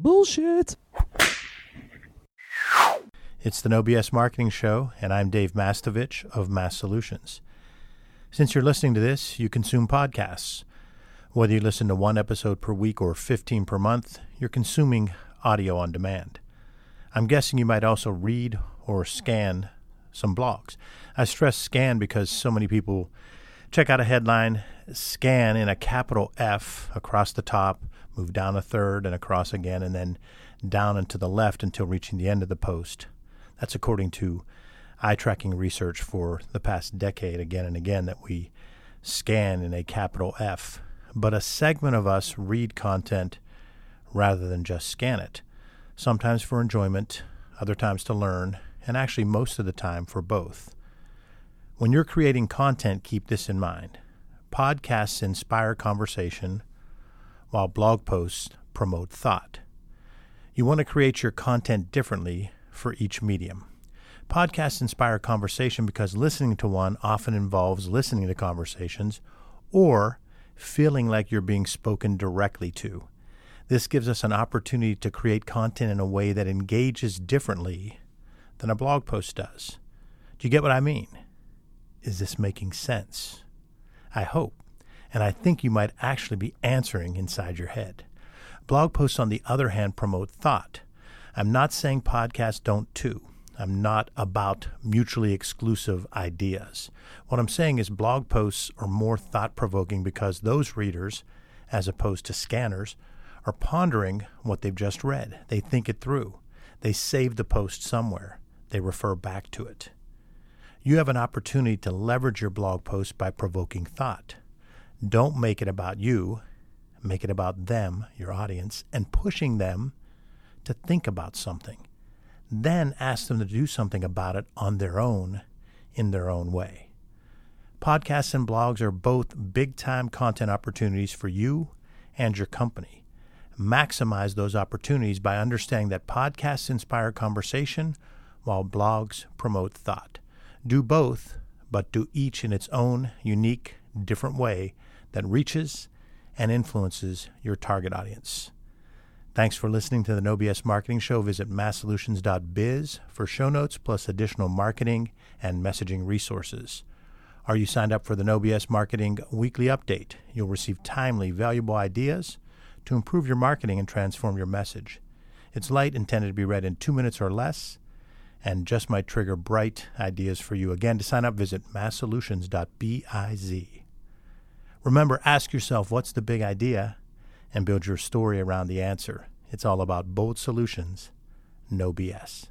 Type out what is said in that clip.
Bullshit. It's the No BS Marketing Show, and I'm Dave Mastovich of Mass Solutions. Since you're listening to this, you consume podcasts. Whether you listen to one episode per week or 15 per month, you're consuming audio on demand. I'm guessing you might also read or scan some blogs. I stress scan because so many people check out a headline, scan in a capital F across the top, move down a third and across again, and then down and to the left until reaching the end of the post. That's according to eye tracking research for the past decade, again and again, that we scan in a capital F. But a segment of us read content rather than just scan it, sometimes for enjoyment, other times to learn, and actually most of the time for both. When you're creating content, keep this in mind. Podcasts inspire conversation, while blog posts promote thought. You want to create your content differently for each medium. Podcasts inspire conversation because listening to one often involves listening to conversations or feeling like you're being spoken directly to. This gives us an opportunity to create content in a way that engages differently than a blog post does. Do you get what I mean? Is this making sense? I hope and I think you might actually be answering inside your head. Blog posts, on the other hand, promote thought. I'm not saying podcasts don't too. I'm not about mutually exclusive ideas. What I'm saying is blog posts are more thought provoking because those readers, as opposed to scanners, are pondering what they've just read. They think it through. They save the post somewhere. They refer back to it. You have an opportunity to leverage your blog post by provoking thought. Don't make it about you, make it about them, your audience, and pushing them to think about something. Then ask them to do something about it on their own, in their own way. Podcasts and blogs are both big time content opportunities for you and your company. Maximize those opportunities by understanding that podcasts inspire conversation while blogs promote thought. Do both, but do each in its own unique, different way that reaches and influences your target audience. Thanks for listening to the No BS Marketing Show. Visit massolutions.biz for show notes plus additional marketing and messaging resources. Are you signed up for the No BS Marketing Weekly Update? You'll receive timely, valuable ideas to improve your marketing and transform your message. It's light, intended to be read in two minutes or less, and just might trigger bright ideas for you. Again, to sign up, visit massolutions.biz. Remember, ask yourself what's the big idea and build your story around the answer. It's all about bold solutions, no BS.